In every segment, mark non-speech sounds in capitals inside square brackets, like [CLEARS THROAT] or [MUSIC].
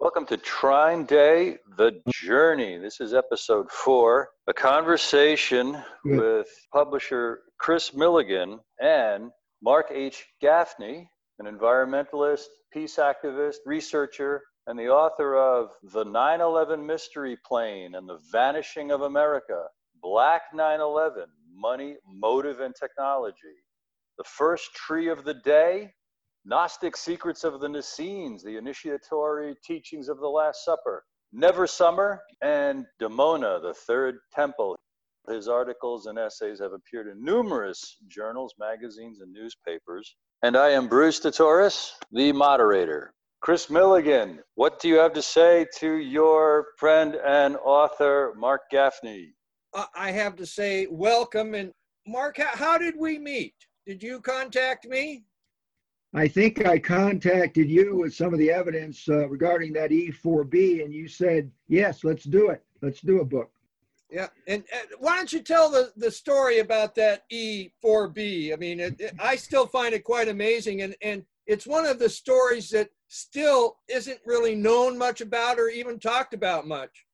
Welcome to Trine Day, The Journey. This is episode four, a conversation with publisher Chris Milligan and Mark H. Gaffney, an environmentalist, peace activist, researcher, and the author of The 9 11 Mystery Plane and the Vanishing of America Black 9 11 Money, Motive, and Technology. The First Tree of the Day Gnostic Secrets of the Naassenes, the initiatory teachings of the Last Supper, Never Summer, and Dimona, the Third Temple. His articles and essays have appeared in numerous journals, magazines, and newspapers. And I am Bruce DeTorres, the moderator. Chris Milligan, what do you have to say to your friend and author, Mark Gaffney? Uh, I have to say welcome. And Mark, how did we meet? Did you contact me? I think I contacted you with some of the evidence uh, regarding that E4B, and you said, yes, let's do it. Let's do a book. Yeah, and, and why don't you tell the, the story about that E4B? I mean, it, it, I still find it quite amazing, and, and it's one of the stories that still isn't really known much about or even talked about much.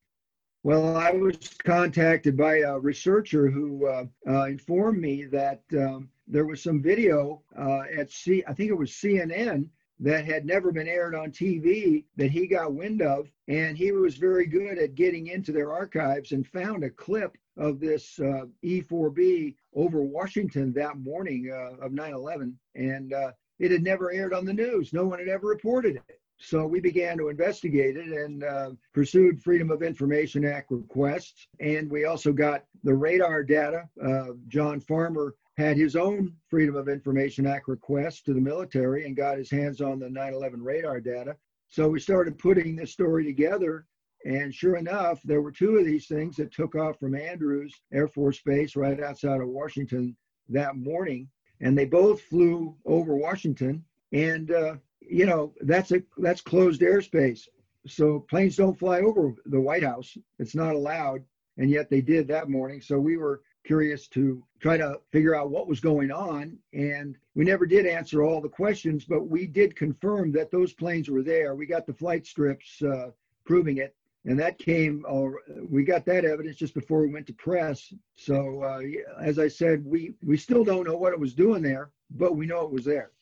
Well, I was contacted by a researcher who uh, uh, informed me that um, there was some video uh, at C, I think it was CNN, that had never been aired on TV that he got wind of. And he was very good at getting into their archives and found a clip of this uh, E4B over Washington that morning uh, of 9 11. And uh, it had never aired on the news, no one had ever reported it. So we began to investigate it and uh, pursued Freedom of Information Act requests. And we also got the radar data. Uh, John Farmer had his own Freedom of Information Act request to the military and got his hands on the 9 11 radar data. So we started putting this story together. And sure enough, there were two of these things that took off from Andrews Air Force Base right outside of Washington that morning. And they both flew over Washington. And, uh, you know, that's a that's closed airspace. So planes don't fly over the White House. It's not allowed. And yet they did that morning. So we were curious to try to figure out what was going on. And we never did answer all the questions, but we did confirm that those planes were there. We got the flight strips uh, proving it. And that came, uh, we got that evidence just before we went to press. So, uh, as I said, we, we still don't know what it was doing there, but we know it was there.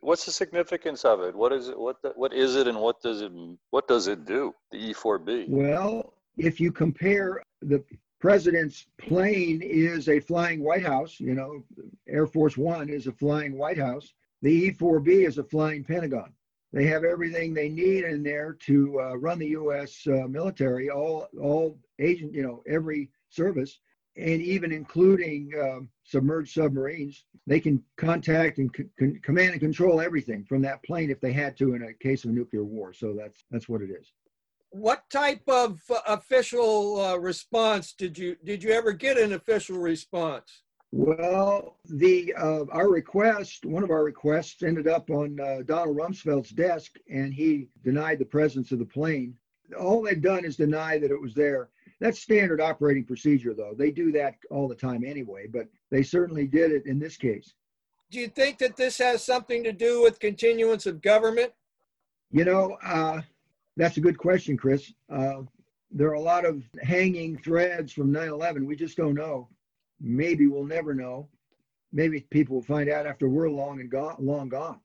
What's the significance of it? What is it? What the, what is it, and what does it what does it do? The E4B. Well, if you compare the president's plane is a flying White House. You know, Air Force One is a flying White House. The E 4B is a flying Pentagon. They have everything they need in there to uh, run the U.S. Uh, military, all all agent, you know, every service, and even including uh, submerged submarines. They can contact and c- command and control everything from that plane if they had to in a case of a nuclear war. So that's that's what it is what type of uh, official uh, response did you did you ever get an official response? Well the uh, our request one of our requests ended up on uh, donald rumsfeld's desk and he denied the presence of the plane. All they've done is deny that it was there. That's standard operating procedure though. They do that all the time anyway but they certainly did it in this case. Do you think that this has something to do with continuance of government? You know uh, that's a good question, Chris. Uh, there are a lot of hanging threads from 9 11. We just don't know. Maybe we'll never know. Maybe people will find out after we're long and gone, long gone.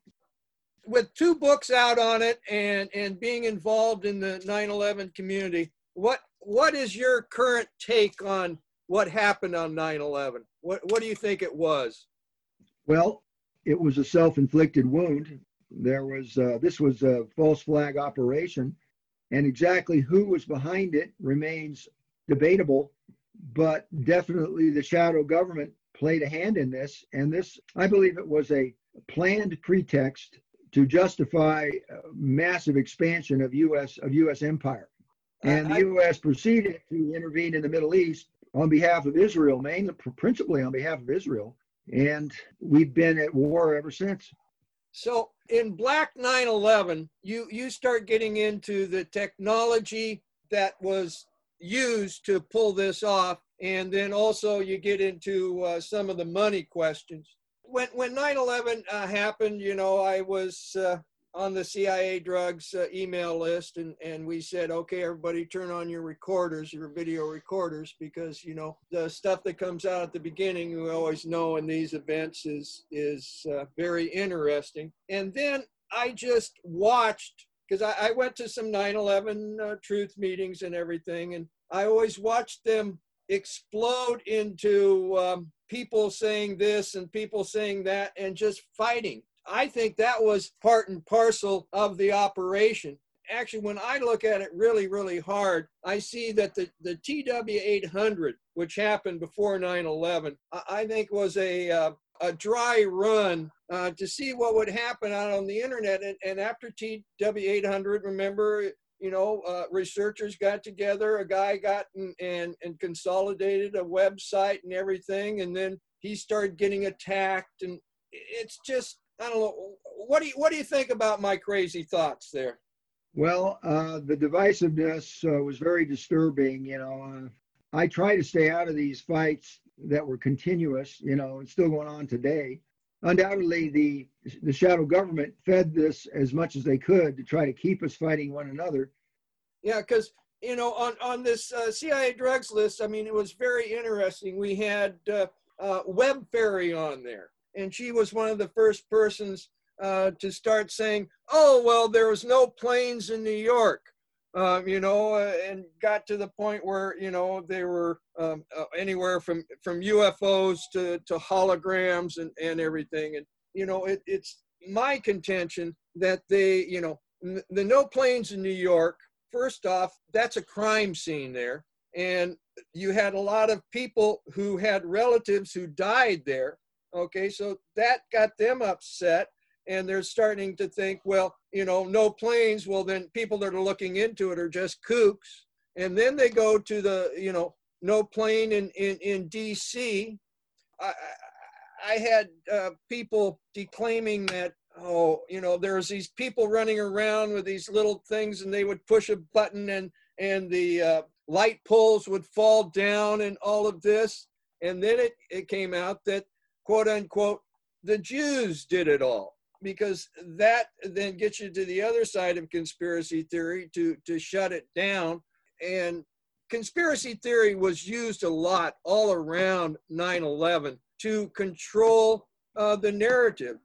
With two books out on it and, and being involved in the 9 11 community, what, what is your current take on what happened on 9 11? What, what do you think it was? Well, it was a self inflicted wound there was uh, this was a false flag operation, and exactly who was behind it remains debatable. But definitely, the shadow government played a hand in this, and this I believe it was a planned pretext to justify massive expansion of U.S. of U.S. empire, and the U.S. proceeded to intervene in the Middle East on behalf of Israel, mainly principally on behalf of Israel, and we've been at war ever since. So in Black 911, you you start getting into the technology that was used to pull this off, and then also you get into uh, some of the money questions. When when 9/11 uh, happened, you know, I was uh, on the CIA drugs uh, email list, and and we said, okay, everybody, turn on your recorders, your video recorders, because you know the stuff that comes out at the beginning, we always know in these events is is uh, very interesting. And then I just watched because I, I, went to some 9/11 uh, truth meetings and everything, and I always watched them explode into um, people saying this and people saying that, and just fighting. I think that was part and parcel of the operation. Actually, when I look at it really, really hard, I see that the, the TW 800, which happened before 9 11, I think was a, uh, a dry run uh, to see what would happen out on the internet. And, and after TW800, remember, you know, uh, researchers got together, a guy got and, and, and consolidated a website and everything. And then he started getting attacked. And it's just, I don't know. What do you, what do you think about my crazy thoughts there? Well, uh, the divisiveness uh, was very disturbing. You know, uh, I try to stay out of these fights that were continuous, you know, and still going on today. Undoubtedly, the the shadow government fed this as much as they could to try to keep us fighting one another. Yeah, because you know, on on this uh, CIA drugs list, I mean, it was very interesting. We had uh, uh, Web Fairy on there, and she was one of the first persons uh, to start saying, "Oh, well, there was no planes in New York." um, you know, uh, and got to the point where you know they were um, uh, anywhere from from UFOs to to holograms and and everything, and you know, it, it's my contention that they, you know, n- the no planes in New York. First off, that's a crime scene there, and you had a lot of people who had relatives who died there. Okay, so that got them upset and they're starting to think, well, you know, no planes. Well, then people that are looking into it are just kooks. And then they go to the, you know, no plane in, in, in DC. I, I had uh, people declaiming that, oh, you know, there's these people running around with these little things and they would push a button and, and the uh, light poles would fall down and all of this. And then it, it came out that, quote unquote, the Jews did it all because that then gets you to the other side of conspiracy theory to to shut it down. And conspiracy theory was used a lot all around 9-11 to control uh, the narrative.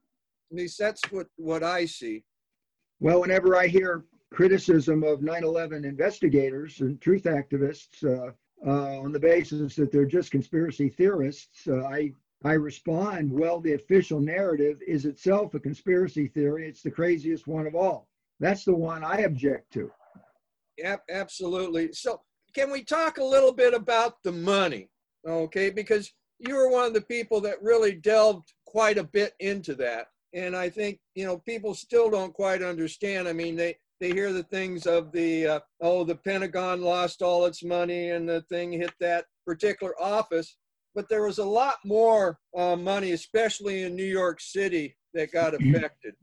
At least that's what what i see. Well whenever i hear criticism of 9-11 investigators and truth activists uh, uh, on the basis that they're just conspiracy theorists uh, i I respond, well, the official narrative is itself a conspiracy theory. It's the craziest one of all. That's the one I object to. Yep, absolutely. So, can we talk a little bit about the money? Okay, because you were one of the people that really delved quite a bit into that. And I think, you know, people still don't quite understand. I mean, they, they hear the things of the, uh, oh, the Pentagon lost all its money and the thing hit that particular office but there was a lot more uh, money, especially in New York City, that got mm-hmm. affected.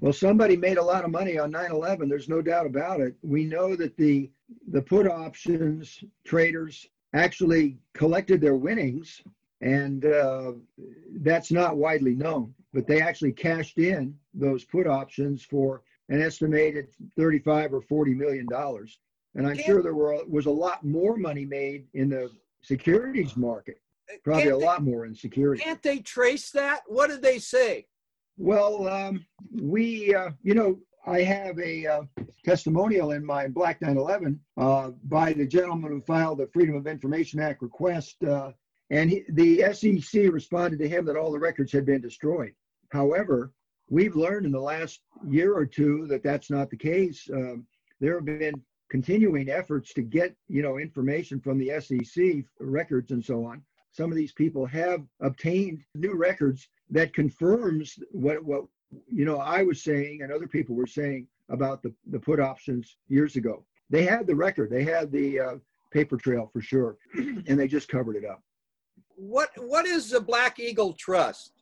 Well, somebody made a lot of money on 9/11. There's no doubt about it. We know that the the put options traders actually collected their winnings, and uh, that's not widely known. But they actually cashed in those put options for an estimated 35 or 40 million dollars. And I'm sure there were was a lot more money made in the securities market Probably a lot more in security. Can't they trace that? What did they say? Well, um, we, uh, you know, I have a uh, testimonial in my Black 911 uh, by the gentleman who filed the Freedom of Information Act request. Uh, and he, the SEC responded to him that all the records had been destroyed. However, we've learned in the last year or two that that's not the case. Um, there have been continuing efforts to get, you know, information from the SEC records and so on some of these people have obtained new records that confirms what what you know I was saying and other people were saying about the, the put options years ago. They had the record, they had the uh, paper trail for sure, [CLEARS THROAT] and they just covered it up. What what is the Black Eagle Trust?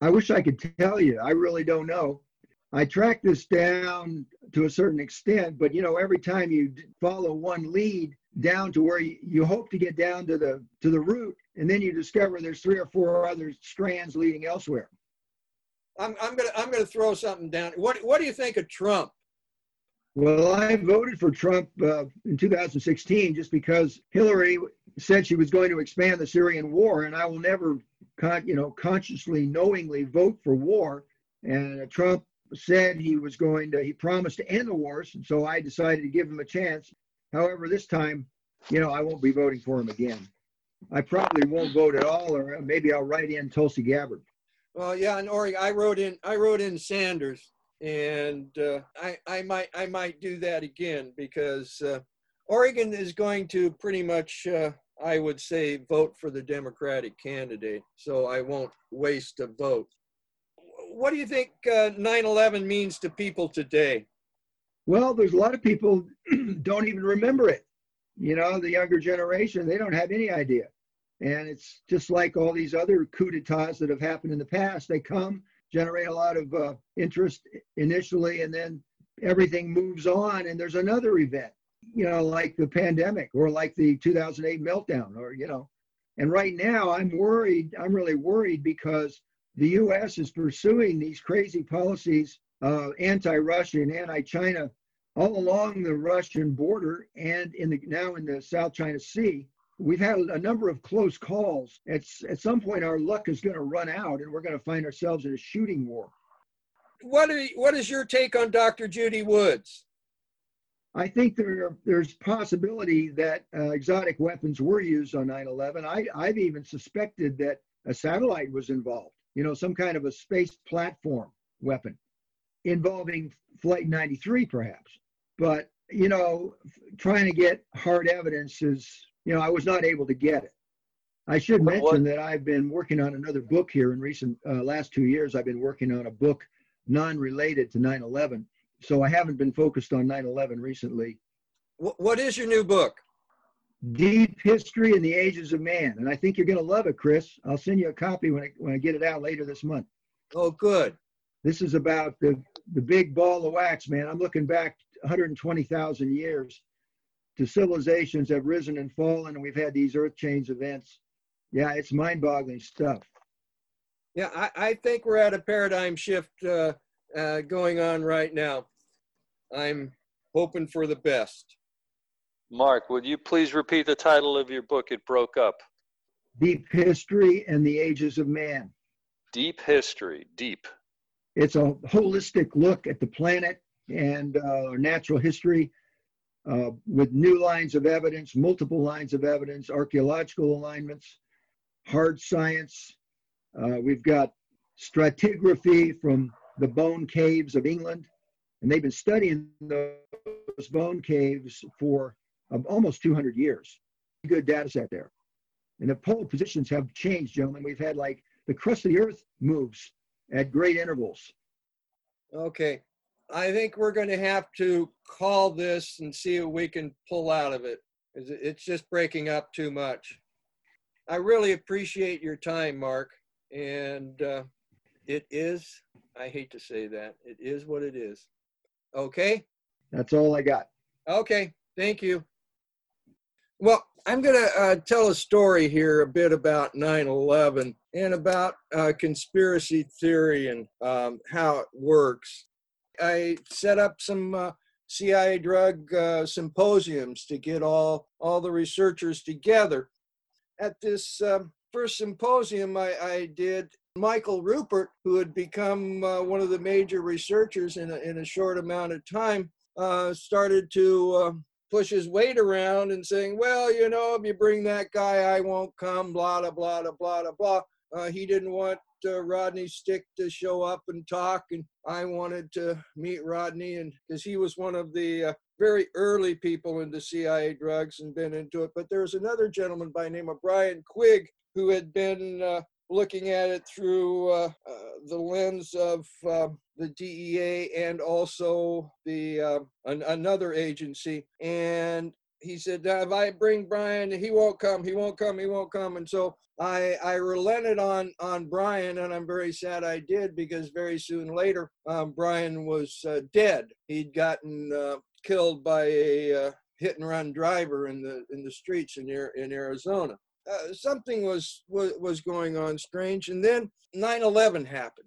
I wish I could tell you. I really don't know. I tracked this down to a certain extent, but you know, every time you follow one lead down to where you, you hope to get down to the to the root, and then you discover there's three or four other strands leading elsewhere. I'm, I'm gonna I'm gonna throw something down. What what do you think of Trump? Well, I voted for Trump uh, in 2016 just because Hillary said she was going to expand the Syrian war, and I will never, con- you know, consciously, knowingly vote for war. And uh, Trump said he was going to, he promised to end the wars, and so I decided to give him a chance. However, this time, you know, I won't be voting for him again. I probably won't vote at all, or maybe I'll write in Tulsi Gabbard. Well, yeah, in Oregon, I wrote in I wrote in Sanders, and uh, I I might I might do that again because uh, Oregon is going to pretty much uh, I would say vote for the Democratic candidate, so I won't waste a vote. What do you think 9/11 uh, means to people today? Well, there's a lot of people [CLEARS THROAT] don't even remember it. You know, the younger generation, they don't have any idea. And it's just like all these other coups d'etats that have happened in the past. They come, generate a lot of uh, interest initially, and then everything moves on, and there's another event, you know, like the pandemic or like the 2008 meltdown, or, you know. And right now, I'm worried. I'm really worried because the U.S. is pursuing these crazy policies, uh, anti-Russian, anti-China, all along the Russian border and in the now in the South China Sea we've had a number of close calls. It's, at some point, our luck is going to run out and we're going to find ourselves in a shooting war. What, are, what is your take on Dr. Judy Woods? I think there there's possibility that uh, exotic weapons were used on 9/11. I, I've even suspected that a satellite was involved. You know, some kind of a space platform weapon involving Flight 93, perhaps. But you know, trying to get hard evidence is you know, I was not able to get it. I should mention that I've been working on another book here in recent uh, last two years. I've been working on a book non-related to 9/11, so I haven't been focused on 9/11 recently. What is your new book? Deep History in the Ages of Man, and I think you're going to love it, Chris. I'll send you a copy when I, when I get it out later this month. Oh, good. This is about the the big ball of wax, man. I'm looking back 120,000 years to civilizations have risen and fallen, and we've had these earth change events. Yeah, it's mind boggling stuff. Yeah, I, I, think we're at a paradigm shift uh, uh, going on right now. I'm hoping for the best. Mark, would you please repeat the title of your book? It broke up. Deep History and the Ages of Man. Deep History, deep. It's a holistic look at the planet and uh, natural history uh, with new lines of evidence, multiple lines of evidence, archaeological alignments, hard science. Uh, we've got stratigraphy from the bone caves of England, and they've been studying those bone caves for um, almost 200 years. Good data set there. And the pole positions have changed, gentlemen. We've had like the crust of the earth moves at great intervals. Okay. I think we're going to have to call this and see what we can pull out of it. It's just breaking up too much. I really appreciate your time, Mark. And uh, it is, I hate to say that, it is what it is. Okay? That's all I got. Okay. Thank you. Well, I'm going to uh, tell a story here a bit about 9 11 and about uh, conspiracy theory and um, how it works. I set up some uh, CIA drug uh, symposiums to get all all the researchers together. At this um, first symposium I, I, did, Michael Ruppert, who had become uh, one of the major researchers in a, in a short amount of time, uh, started to uh, push his weight around and saying, "Well, you know, if you bring that guy, I won't come." Blah blah blah blah blah blah. Uh, he didn't want uh, Rodney Stich to show up and talk, and I wanted to meet Rodney, and because he was one of the uh, very early people into CIA drugs and been into it. But there was another gentleman by name of Brian Quigg who had been uh, looking at it through uh, uh, the lens of um, the DEA and also the um, an, another agency, and he said, if I bring Brian, he won't come, he won't come, he won't come. And so I, I relented on, on Brian, and I'm very sad I did because very soon later, um, Brian was uh, dead. He'd gotten uh, killed by a uh, hit and run driver in the, in the streets in, in Arizona. Uh, something was, was, was going on strange. And then 9 11 happened.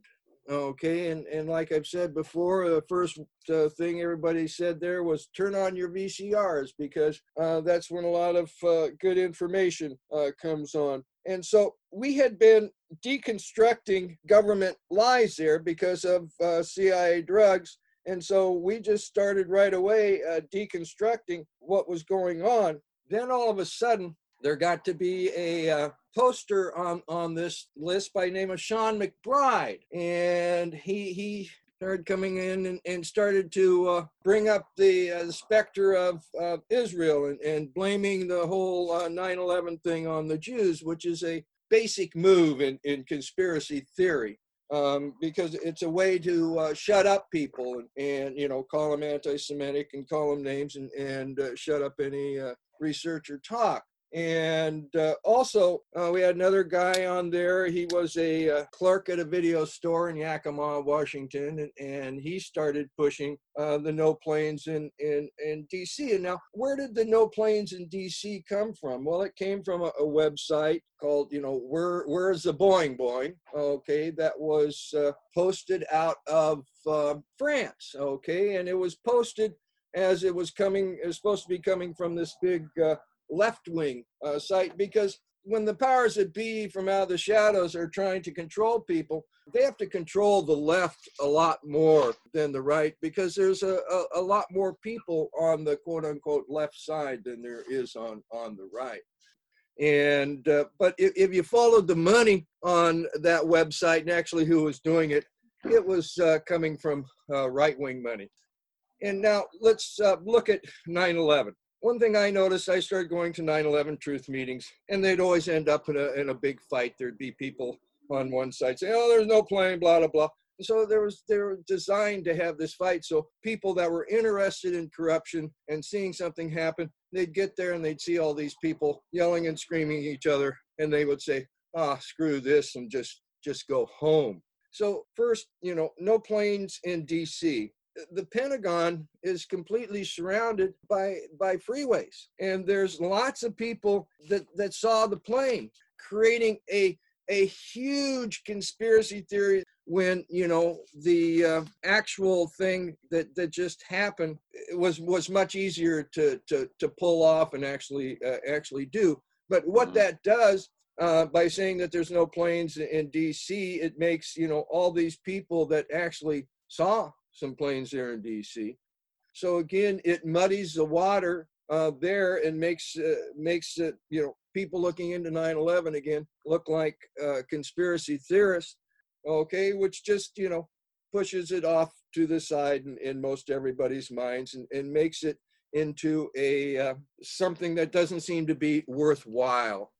Okay, and and like I've said before, the first uh, thing everybody said there was turn on your VCRs because uh, that's when a lot of uh, good information uh, comes on. And so we had been deconstructing government lies there because of uh, CIA drugs. And so we just started right away uh, deconstructing what was going on. Then all of a sudden, there got to be a uh, poster on on this list by name of Sean McBride, and he he started coming in and, and started to uh, bring up the, uh, the specter of Israel and, and blaming the whole 9/11 uh, thing on the Jews, which is a basic move in, in conspiracy theory. Um, because it's a way to uh, shut up people and, and, you know call them anti-Semitic and call them names and, and uh, shut up any uh, researcher talk. And uh, also, uh, we had another guy on there. He was a uh, clerk at a video store in Yakima, Washington, and, and he started pushing uh, the no planes in, in, in DC. And now, where did the no planes in DC come from? Well, it came from a, a website called, you know, Where Where's the Boing Boing? Okay, that was uh, posted out of uh, France. Okay, and it was posted as it was coming, it was supposed to be coming from this big left wing uh, site because when the powers that be from out of the shadows are trying to control people, they have to control the left a lot more than the right because there's a, a, a lot more people on the quote unquote left side than there is on, on the right. And uh, but if, if you followed the money on that website and actually who was doing it, it was uh, coming from uh, right wing money. And now let's uh, look at 9 11 one thing I noticed, I started going to 9/11 truth meetings, and they'd always end up in a in a big fight. There'd be people on one side saying, "Oh, there's no plane," blah blah blah. And so there was they were designed to have this fight. So people that were interested in corruption and seeing something happen, they'd get there and they'd see all these people yelling and screaming at each other, and they would say, "Ah, screw this," and just just go home. So first, you know, no planes in D.C the Pentagon is completely surrounded by by freeways, and there's lots of people that that saw the plane, creating a a huge conspiracy theory when you know the uh, actual thing that that just happened was was much easier to to to pull off and actually uh, actually do but what mm-hmm. that does uh, by saying that there's no planes in DC, it makes you know all these people that actually saw some planes there in DC. So again, it muddies the water uh, there and makes uh, makes it you know people looking into 9/11 again look like uh, conspiracy theorists. Okay, which just you know pushes it off to the side in, in most everybody's minds and, and makes it into a uh, something that doesn't seem to be worthwhile.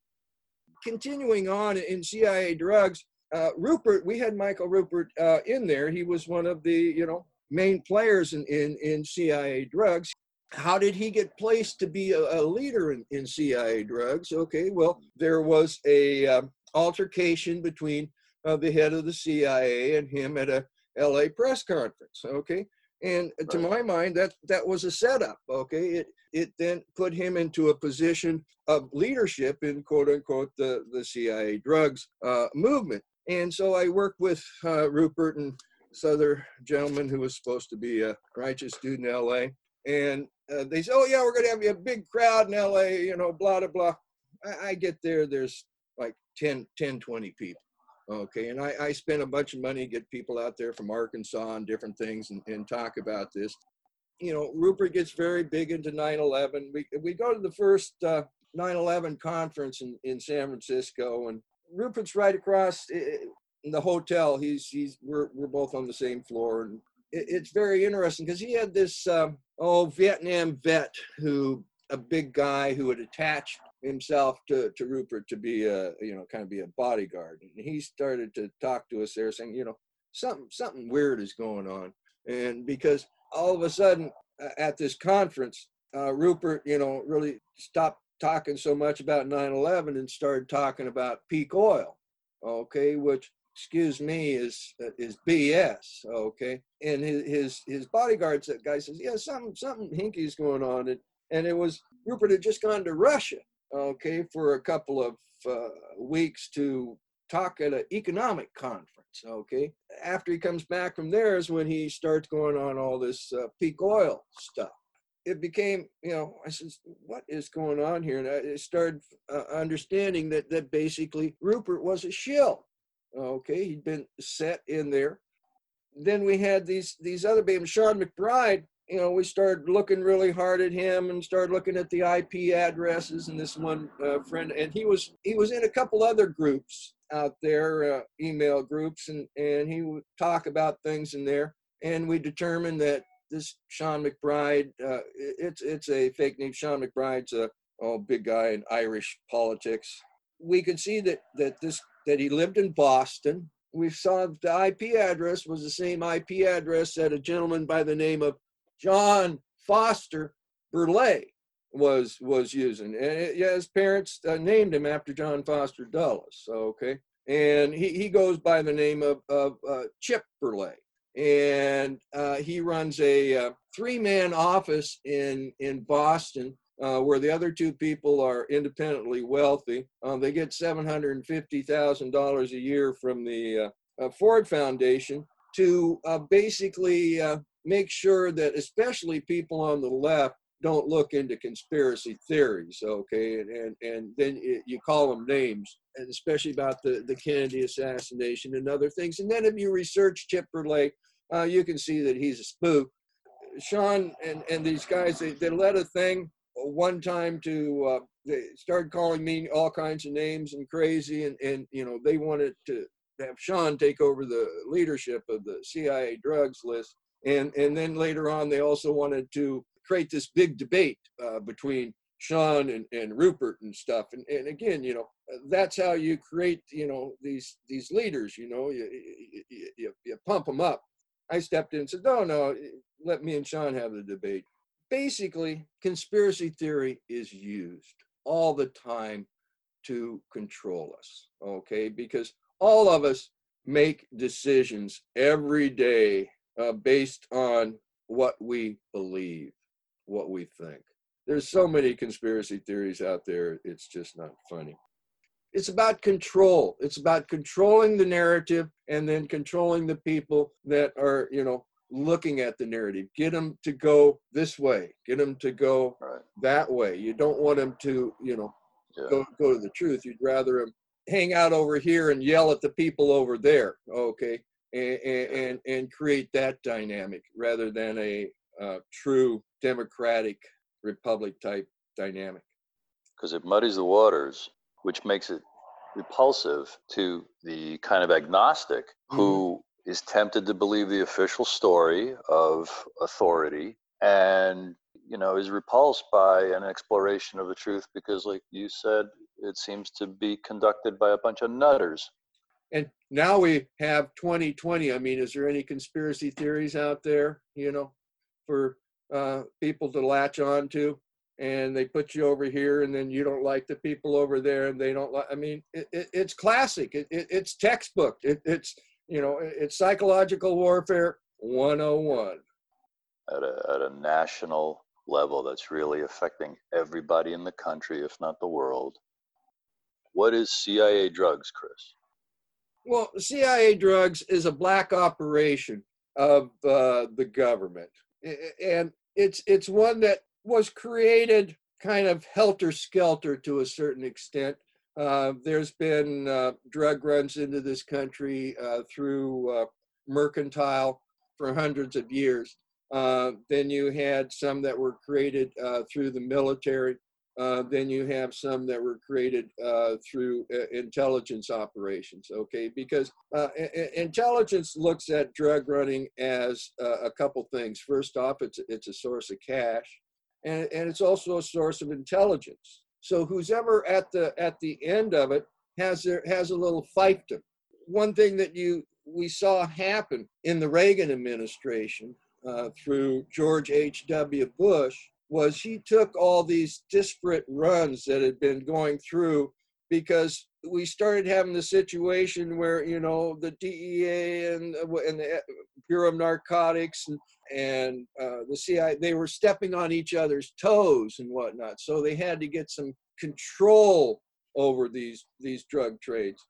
Continuing on in CIA drugs, uh, Ruppert, we had Michael Ruppert uh, in there. He was one of the, you know, main players in, in, in CIA drugs. How did he get placed to be a, a leader in, in CIA drugs? Okay, well, there was a um, altercation between uh, the head of the CIA and him at a LA press conference. Okay, and to my mind, that that was a setup. Okay, it it then put him into a position of leadership in quote unquote the the CIA drugs uh, movement. And so I worked with uh, Ruppert and this other gentleman who was supposed to be a righteous dude in LA. And uh, they said, Oh, yeah, we're going to have a big crowd in LA, you know, blah, blah, blah. I, I, get there, there's like 10, 10 20 people. Okay. And I, I spent a bunch of money to get people out there from Arkansas and different things and, and talk about this. You know, Ruppert gets very big into 9 11. We, we go to the first uh, 9 11 conference in, in San Francisco, and Ruppert's right across eh, in the hotel. He's he's we're we're both on the same floor, and it, it's very interesting because he had this um, oh Vietnam vet who a big guy who had attached himself to, to Ruppert to be a you know kind of be a bodyguard, and he started to talk to us there, saying you know something something weird is going on, and because all of a sudden at this conference, uh, Ruppert you know really stopped talking so much about 9/11 and started talking about peak oil, okay, which excuse me is is BS. Okay, and his his, his bodyguard that guy says, yeah, something something hinky's going on, and and it was Ruppert had just gone to Russia. Okay, for a couple of uh, weeks to talk at an economic conference. Okay, after he comes back from there is when he starts going on all this uh, peak oil stuff. It became, you know, I said, what is going on here? And I started uh, understanding that that basically Ruppert was a shill. Okay, he'd been set in there. Then we had these these other babies, Sean McBride you know, we started looking really hard at him and started looking at the IP addresses and this one uh, friend, and he was he was in a couple other groups out there, uh, email groups, and and he would talk about things in there, and we determined that this Sean McBride, uh, it's it's a fake name. Sean McBride's a oh big guy in Irish politics. We could see that that this that he lived in Boston. We saw the IP address was the same IP address that a gentleman by the name of John Foster Berlet was was using. And yeah, his parents uh, named him after John Foster Dulles. Okay, and he, he goes by the name of, of uh, Chip Berlet, and uh, he runs a uh, three man office in in Boston. Uh, where the other two people are independently wealthy, um, they get seven hundred and fifty thousand dollars a year from the uh, Ford Foundation to basically make sure that especially people on the left don't look into conspiracy theories okay and and, and then it, you call them names and especially about the, the kennedy assassination and other things and then if you research chip berlet uh, you can see that he's a spook sean and, and these guys they, they led a thing one time to uh, they started calling me all kinds of names and crazy and, and you know they wanted to have sean take over the leadership of the cia drugs list and, and then later on, they also wanted to create this big debate uh, between Sean and, and Ruppert and stuff. And, and again, you know, that's how you create, you know, these these leaders, you know, you, you, you, you pump them up. I stepped in and said, no, no, let me and Sean have the debate. Basically, conspiracy theory is used all the time to control us, okay? Because all of us make decisions every day uh, based on what we believe, what we think. There's so many conspiracy theories out there, it's just not funny. It's about control. It's about controlling the narrative and then controlling the people that are, you know, looking at the narrative. Get them to go this way. Get them to go right. that way. You don't want them to, you know, yeah. go go to the truth. You'd rather them hang out over here and yell at the people over there. Okay, and, and, and create that dynamic rather than a uh, true democratic republic type dynamic. Because it muddies the waters, which makes it repulsive to the kind of agnostic mm-hmm. who is tempted to believe the official story of authority and you know is repulsed by an exploration of the truth because like you said it seems to be conducted by a bunch of nutters. And now we have 2020 i mean is there any conspiracy theories out there you know for uh, people to latch on to and they put you over here and then you don't like the people over there and they don't like i mean it, it, it's classic. It, it's textbook. It's you know it's psychological warfare 101 at a, at a national level that's really affecting everybody in the country if not the world. What is cia drugs chris? Well, CIA drugs is a black operation of uh, the government, and it's it's one that was created kind of helter skelter to a certain extent. Uh, there's been uh, drug runs into this country uh, through uh, mercantile for hundreds of years. Uh, then you had some that were created through the military. Uh, then you have some that were created uh, through uh, intelligence operations, okay? Because uh, intelligence looks at drug running as uh, a couple things. First off, it's, it's a source of cash, and, and it's also a source of intelligence. So who's ever at the, at the end of it has, their, has a little fiefdom. One thing that you, we saw happen in the Reagan administration uh, through George H.W. Bush was he took all these disparate runs that had been going through because we started having the situation where you know the DEA and uh, and the Bureau of Narcotics and and uh, the CIA they were stepping on each other's toes and whatnot, so they had to get some control over these these drug trades.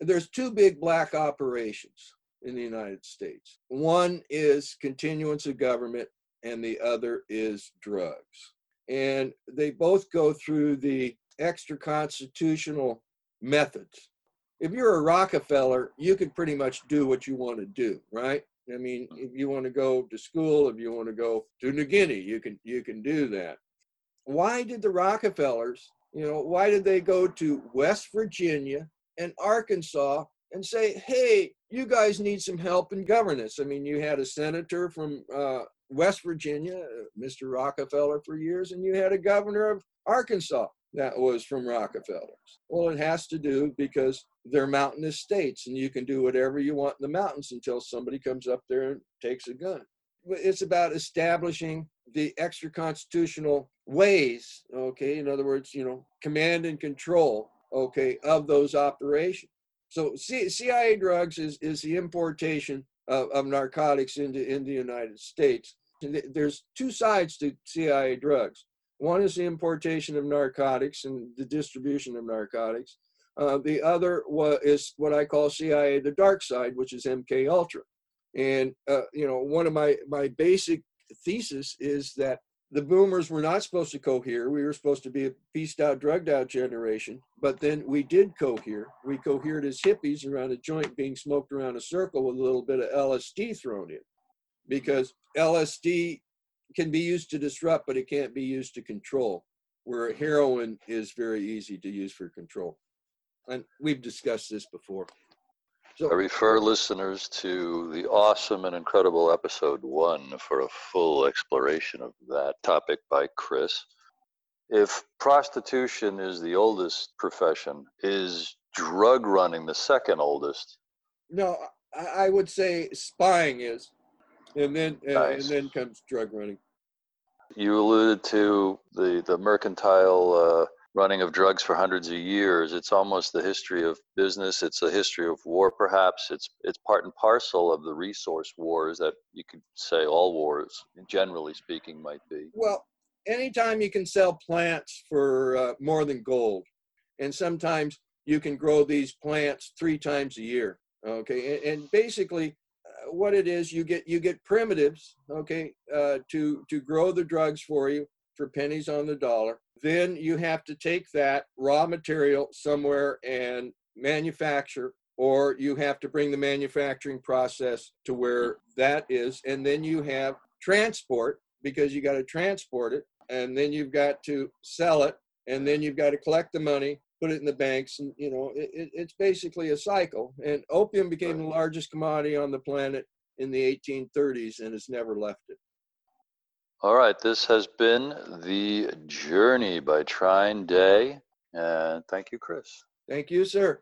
there's two big black operations in the United States. One is continuance of government, and the other is drugs. And they both go through the extra constitutional methods. If you're a Rockefeller, you can pretty much do what you want to do, right? I mean, if you want to go to school, if you want to go to New Guinea, you can you can do that. Why did the Rockefellers, you know, why did they go to West Virginia and Arkansas and say, "Hey, you guys need some help in governance"? I mean, you had a senator from uh, West Virginia, uh, Mr. Rockefeller, for years, and you had a governor of Arkansas that was from Rockefellers. Well, it has to do because they're mountainous states and you can do whatever you want in the mountains until somebody comes up there and takes a gun. It's about establishing the extra constitutional ways, okay, in other words, you know, command and control, okay, of those operations. So C- CIA drugs is, is the importation of, of narcotics into, into the United States. There's two sides to CIA drugs one is the importation of narcotics and the distribution of narcotics. Uh, the other is what I call CIA the dark side, which is MK Ultra. And uh, you know, one of my my basic thesis is that the boomers were not supposed to cohere. We were supposed to be a pieced out, drugged out generation. But then we did cohere. We cohered as hippies around a joint being smoked around a circle with a little bit of LSD thrown in, because LSD can be used to disrupt, but it can't be used to control. Where heroin is very easy to use for control, and we've discussed this before. So, I refer listeners to the awesome and incredible episode one for a full exploration of that topic by Chris. If prostitution is the oldest profession, is drug running the second oldest? No, I would say spying is and then nice. and then comes drug running. You alluded to the the mercantile uh, running of drugs for hundreds of years. It's almost the history of business. It's a history of war, perhaps. It's it's part and parcel of the resource wars that you could say all wars, generally speaking, might be. Well, anytime you can sell plants for uh, more than gold, and sometimes you can grow these plants three times a year. Okay, and, and basically what it is you get you get primitives okay uh, to to grow the drugs for you for pennies on the dollar. Then you have to take that raw material somewhere and manufacture or you have to bring the manufacturing process to where that is. And then you have transport because you got to transport it and then you've got to sell it and then you've got to collect the money put it in the banks, and you know, it, it's basically a cycle. And opium became the largest commodity on the planet in the 1830s, and has never left it. All right, this has been the journey by Trine Day, and thank you, Chris. Thank you, sir.